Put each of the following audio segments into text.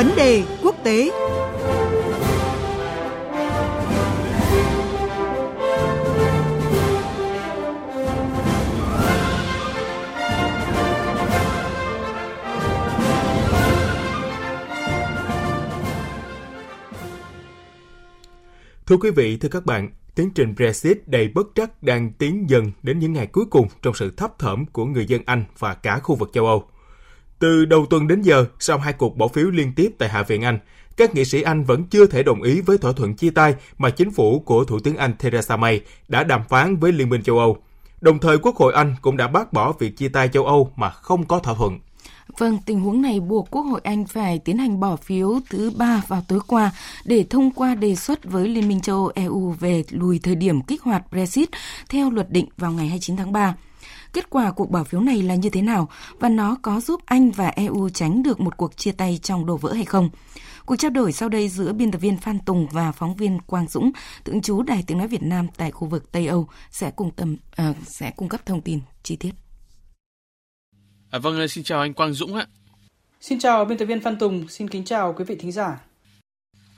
Vấn đề quốc tế Thưa quý vị, thưa các bạn, tiến trình Brexit đầy bất trắc đang tiến dần đến những ngày cuối cùng trong sự thấp thỏm của người dân Anh và cả khu vực châu Âu. Từ đầu tuần đến giờ, sau hai cuộc bỏ phiếu liên tiếp tại Hạ viện Anh, các nghị sĩ Anh vẫn chưa thể đồng ý với thỏa thuận chia tay mà chính phủ của Thủ tướng Anh Theresa May đã đàm phán với Liên minh châu Âu. Đồng thời, Quốc hội Anh cũng đã bác bỏ việc chia tay châu Âu mà không có thỏa thuận. Vâng, tình huống này buộc Quốc hội Anh phải tiến hành bỏ phiếu thứ ba vào tối qua để thông qua đề xuất với Liên minh châu Âu EU về lùi thời điểm kích hoạt Brexit theo luật định vào ngày 29 tháng 3. Kết quả cuộc bỏ phiếu này là như thế nào và nó có giúp Anh và EU tránh được một cuộc chia tay trong đổ vỡ hay không? Cuộc trao đổi sau đây giữa biên tập viên Phan Tùng và phóng viên Quang Dũng, tượng trú Đài Tiếng Nói Việt Nam tại khu vực Tây Âu sẽ cùng tâm uh, sẽ cung cấp thông tin chi tiết. À, vâng, xin chào anh Quang Dũng ạ. Xin chào biên tập viên Phan Tùng, xin kính chào quý vị thính giả.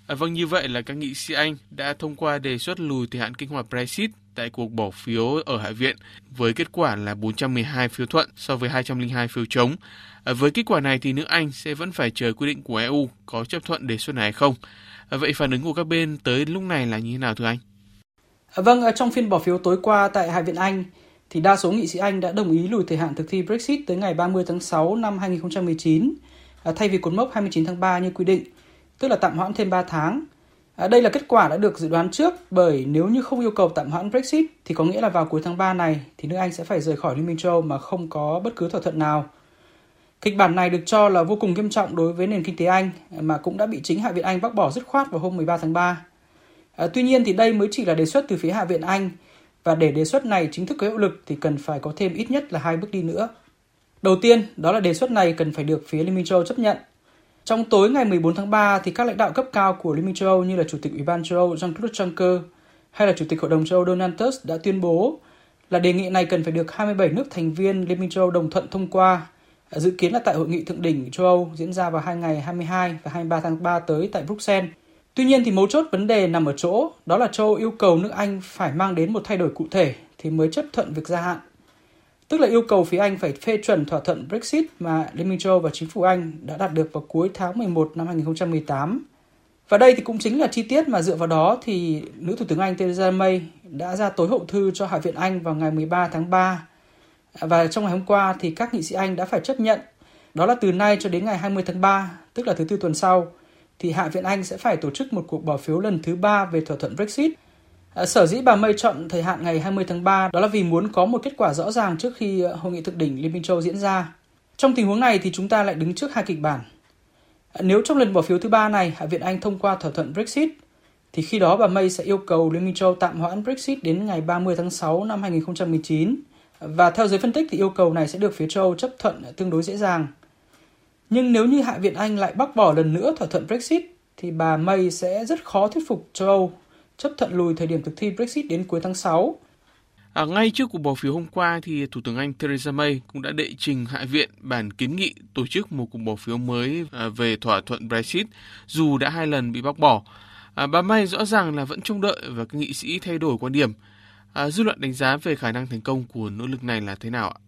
À, vâng, như vậy là các nghị sĩ Anh đã thông qua đề xuất lùi thời hạn kinh hoạt Brexit tại cuộc bỏ phiếu ở Hạ viện với kết quả là 412 phiếu thuận so với 202 phiếu chống. À, với kết quả này thì nước Anh sẽ vẫn phải chờ quy định của EU có chấp thuận đề xuất này hay không. À, vậy phản ứng của các bên tới lúc này là như thế nào thưa anh? À, vâng, trong phiên bỏ phiếu tối qua tại Hạ viện Anh, thì đa số nghị sĩ Anh đã đồng ý lùi thời hạn thực thi Brexit tới ngày 30 tháng 6 năm 2019 à, thay vì cột mốc 29 tháng 3 như quy định, tức là tạm hoãn thêm 3 tháng. À, đây là kết quả đã được dự đoán trước bởi nếu như không yêu cầu tạm hoãn Brexit thì có nghĩa là vào cuối tháng 3 này thì nước Anh sẽ phải rời khỏi Liên minh châu Âu mà không có bất cứ thỏa thuận nào. Kịch bản này được cho là vô cùng nghiêm trọng đối với nền kinh tế Anh mà cũng đã bị chính Hạ viện Anh bác bỏ dứt khoát vào hôm 13 tháng 3. À, tuy nhiên thì đây mới chỉ là đề xuất từ phía Hạ viện Anh và để đề xuất này chính thức có hiệu lực thì cần phải có thêm ít nhất là hai bước đi nữa. Đầu tiên, đó là đề xuất này cần phải được phía Liên minh châu Âu chấp nhận. Trong tối ngày 14 tháng 3 thì các lãnh đạo cấp cao của Liên minh châu Âu như là Chủ tịch Ủy ban châu Âu Jean-Claude Juncker hay là Chủ tịch Hội đồng châu Âu Donald Tusk đã tuyên bố là đề nghị này cần phải được 27 nước thành viên Liên minh châu Âu đồng thuận thông qua. Dự kiến là tại hội nghị thượng đỉnh châu Âu diễn ra vào hai ngày 22 và 23 tháng 3 tới tại Bruxelles. Tuy nhiên thì mấu chốt vấn đề nằm ở chỗ, đó là châu Âu yêu cầu nước Anh phải mang đến một thay đổi cụ thể thì mới chấp thuận việc gia hạn. Tức là yêu cầu phía Anh phải phê chuẩn thỏa thuận Brexit mà Liên minh châu Âu và chính phủ Anh đã đạt được vào cuối tháng 11 năm 2018. Và đây thì cũng chính là chi tiết mà dựa vào đó thì nữ thủ tướng Anh Theresa May đã ra tối hậu thư cho Hạ viện Anh vào ngày 13 tháng 3. Và trong ngày hôm qua thì các nghị sĩ Anh đã phải chấp nhận đó là từ nay cho đến ngày 20 tháng 3, tức là thứ tư tuần sau, thì Hạ viện Anh sẽ phải tổ chức một cuộc bỏ phiếu lần thứ ba về thỏa thuận Brexit. À, sở dĩ bà May chọn thời hạn ngày 20 tháng 3 đó là vì muốn có một kết quả rõ ràng trước khi ờ, hội nghị thượng đỉnh Liên minh châu diễn ra. Trong tình huống này thì chúng ta lại đứng trước hai kịch bản. À, nếu trong lần bỏ phiếu thứ ba này Hạ viện Anh thông qua thỏa thuận Brexit thì khi đó bà May sẽ yêu cầu Liên minh châu tạm hoãn Brexit đến ngày 30 tháng 6 năm 2019 và theo giới phân tích thì yêu cầu này sẽ được phía châu chấp thuận tương đối dễ dàng. Nhưng nếu như Hạ viện Anh lại bác bỏ lần nữa thỏa thuận Brexit, thì bà May sẽ rất khó thuyết phục châu Âu chấp thuận lùi thời điểm thực thi Brexit đến cuối tháng 6. À, ngay trước cuộc bỏ phiếu hôm qua thì Thủ tướng Anh Theresa May cũng đã đệ trình Hạ viện bản kiến nghị tổ chức một cuộc bỏ phiếu mới à, về thỏa thuận Brexit dù đã hai lần bị bác bỏ. À, bà May rõ ràng là vẫn trông đợi và các nghị sĩ thay đổi quan điểm. À, dư luận đánh giá về khả năng thành công của nỗ lực này là thế nào ạ?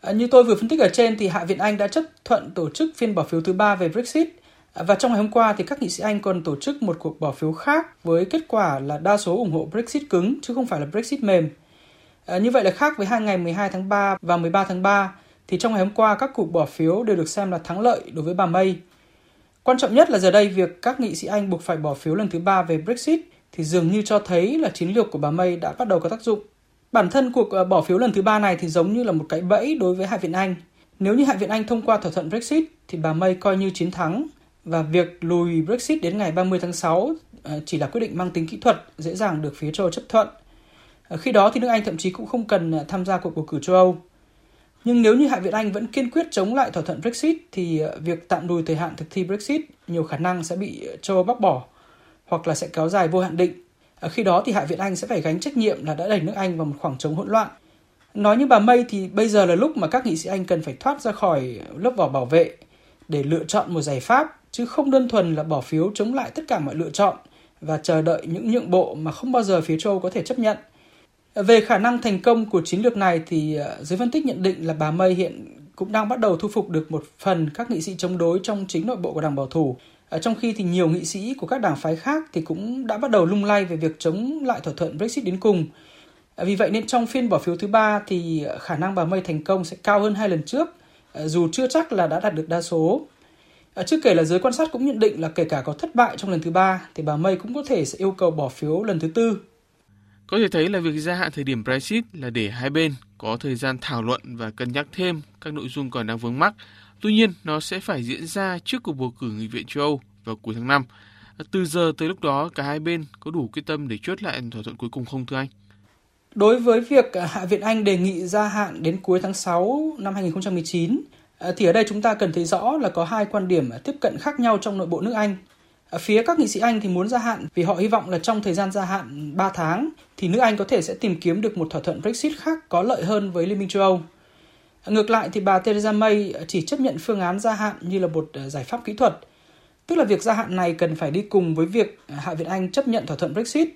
À, như tôi vừa phân tích ở trên thì Hạ viện Anh đã chấp thuận tổ chức phiên bỏ phiếu thứ ba về Brexit. Và trong ngày hôm qua thì các nghị sĩ Anh còn tổ chức một cuộc bỏ phiếu khác với kết quả là đa số ủng hộ Brexit cứng chứ không phải là Brexit mềm. À, như vậy là khác với hai ngày 12 tháng 3 và 13 tháng 3 thì trong ngày hôm qua các cuộc bỏ phiếu đều được xem là thắng lợi đối với bà May. Quan trọng nhất là giờ đây việc các nghị sĩ Anh buộc phải bỏ phiếu lần thứ ba về Brexit thì dường như cho thấy là chiến lược của bà May đã bắt đầu có tác dụng. Bản thân cuộc à, bỏ phiếu lần thứ ba này thì giống như là một cái bẫy đối với Hạ viện Anh. Nếu như Hạ viện Anh thông qua thỏa thuận Brexit thì bà May coi như chiến thắng và việc lùi Brexit đến ngày 30 tháng 6 ờ, chỉ là quyết định mang tính kỹ thuật, dễ dàng được phía châu Âu chấp thuận. Ờ, khi đó thì nước Anh thậm chí cũng không cần ờ, tham gia cuộc bầu cử châu Âu. Nhưng nếu như Hạ viện Anh vẫn kiên quyết chống lại thỏa thuận Brexit thì việc tạm lùi thời hạn thực thi Brexit nhiều khả năng sẽ bị châu Âu bác bỏ hoặc là sẽ kéo dài vô hạn định khi đó thì Hạ viện Anh sẽ phải gánh trách nhiệm là đã đẩy nước Anh vào một khoảng trống hỗn loạn. Nói như bà May thì bây giờ là lúc mà các nghị sĩ Anh cần phải thoát ra khỏi lớp vỏ bảo vệ để lựa chọn một giải pháp chứ không đơn thuần là bỏ phiếu chống lại tất cả mọi lựa chọn và chờ đợi những nhượng bộ mà không bao giờ phía châu Âu có thể chấp nhận. Về khả năng thành công của chiến lược này thì ờ, giới phân tích nhận định là bà May hiện cũng đang bắt đầu thu phục được một phần các nghị sĩ chống đối trong chính nội bộ của Đảng Bảo thủ. Ở trong khi thì nhiều nghị sĩ của các đảng phái khác thì cũng đã bắt đầu lung lay về việc chống lại thỏa thuận Brexit đến cùng. Ờ, vì vậy nên trong phiên bỏ phiếu thứ ba thì ờ, khả năng bà May thành công sẽ cao hơn hai lần trước, dù chưa chắc là đã đạt được đa số. Trước kể là giới quan sát cũng nhận định là kể cả có thất bại trong lần thứ ba thì bà May cũng có thể sẽ yêu cầu bỏ phiếu lần thứ tư có thể thấy là việc gia hạn thời điểm Brexit là để hai bên có thời gian thảo luận và cân nhắc thêm các nội dung còn đang vướng mắc. Tuy nhiên, nó sẽ phải diễn ra trước cuộc bầu cử nghị viện châu Âu vào cuối tháng 5. Từ giờ tới lúc đó, cả hai bên có đủ quyết tâm để chốt lại thỏa thuận cuối cùng không thưa anh? Đối với việc Hạ viện Anh đề nghị gia hạn đến cuối tháng 6 năm 2019, Ờ, thì ở đây chúng ta cần thấy rõ là có hai quan điểm ờ, tiếp cận khác nhau trong nội bộ nước Anh. Ở phía các nghị sĩ Anh thì muốn gia hạn vì họ hy vọng là trong thời gian gia hạn 3 tháng thì nước Anh có thể sẽ tìm kiếm được một thỏa thuận Brexit khác có lợi hơn với Liên minh châu Âu. Ngược lại thì bà Theresa May ờ, chỉ chấp nhận phương án gia hạn như là một giải pháp kỹ thuật. Tức là việc gia hạn này cần phải đi cùng với việc Hạ viện Anh chấp nhận thỏa thuận Brexit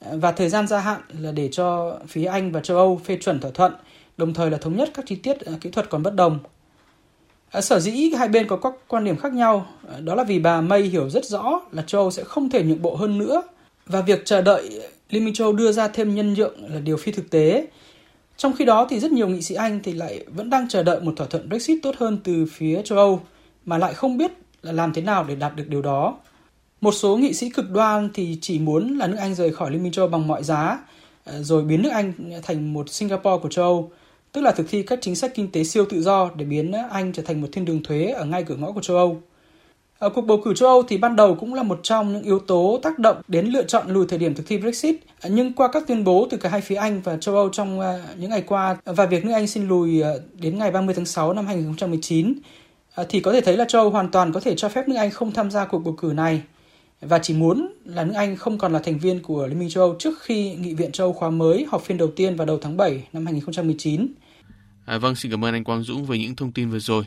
và thời gian gia hạn là để cho phía Anh và châu Âu phê chuẩn thỏa thuận, đồng thời là thống nhất các chi tiết kỹ thuật còn bất đồng. Ờ, sở dĩ hai bên có các quan điểm khác nhau, ờ, đó là vì bà May hiểu rất rõ là châu Âu sẽ không thể nhượng bộ hơn nữa và việc chờ đợi Liên minh châu Âu đưa ra thêm nhân nhượng là điều phi thực tế. Trong khi đó thì rất nhiều nghị sĩ Anh thì lại vẫn đang chờ đợi một thỏa thuận Brexit tốt hơn từ phía châu Âu mà lại không biết là làm thế nào để đạt được điều đó. Một số nghị sĩ cực đoan thì chỉ muốn là nước Anh rời khỏi Liên minh châu Âu bằng mọi giá, ờ, rồi biến nước Anh thành một Singapore của châu Âu tức là thực thi các chính sách kinh tế siêu tự do để biến Anh trở thành một thiên đường thuế ở ngay cửa ngõ của châu Âu. Ở cuộc bầu cử châu Âu thì ban đầu cũng là một trong những yếu tố tác động đến lựa chọn lùi thời điểm thực thi Brexit, nhưng qua các tuyên bố từ cả hai phía Anh và châu Âu trong ờ, những ngày qua và việc nước Anh xin lùi ờ, đến ngày 30 tháng 6 năm 2019 ờ, thì có thể thấy là châu Âu hoàn toàn có thể cho phép nước Anh không tham gia cuộc bầu cử này và chỉ muốn là nước Anh không còn là thành viên của Liên minh châu Âu trước khi Nghị viện châu Âu khóa mới họp phiên đầu tiên vào đầu tháng 7 năm 2019. À, vâng, xin cảm ơn anh Quang Dũng về những thông tin vừa rồi.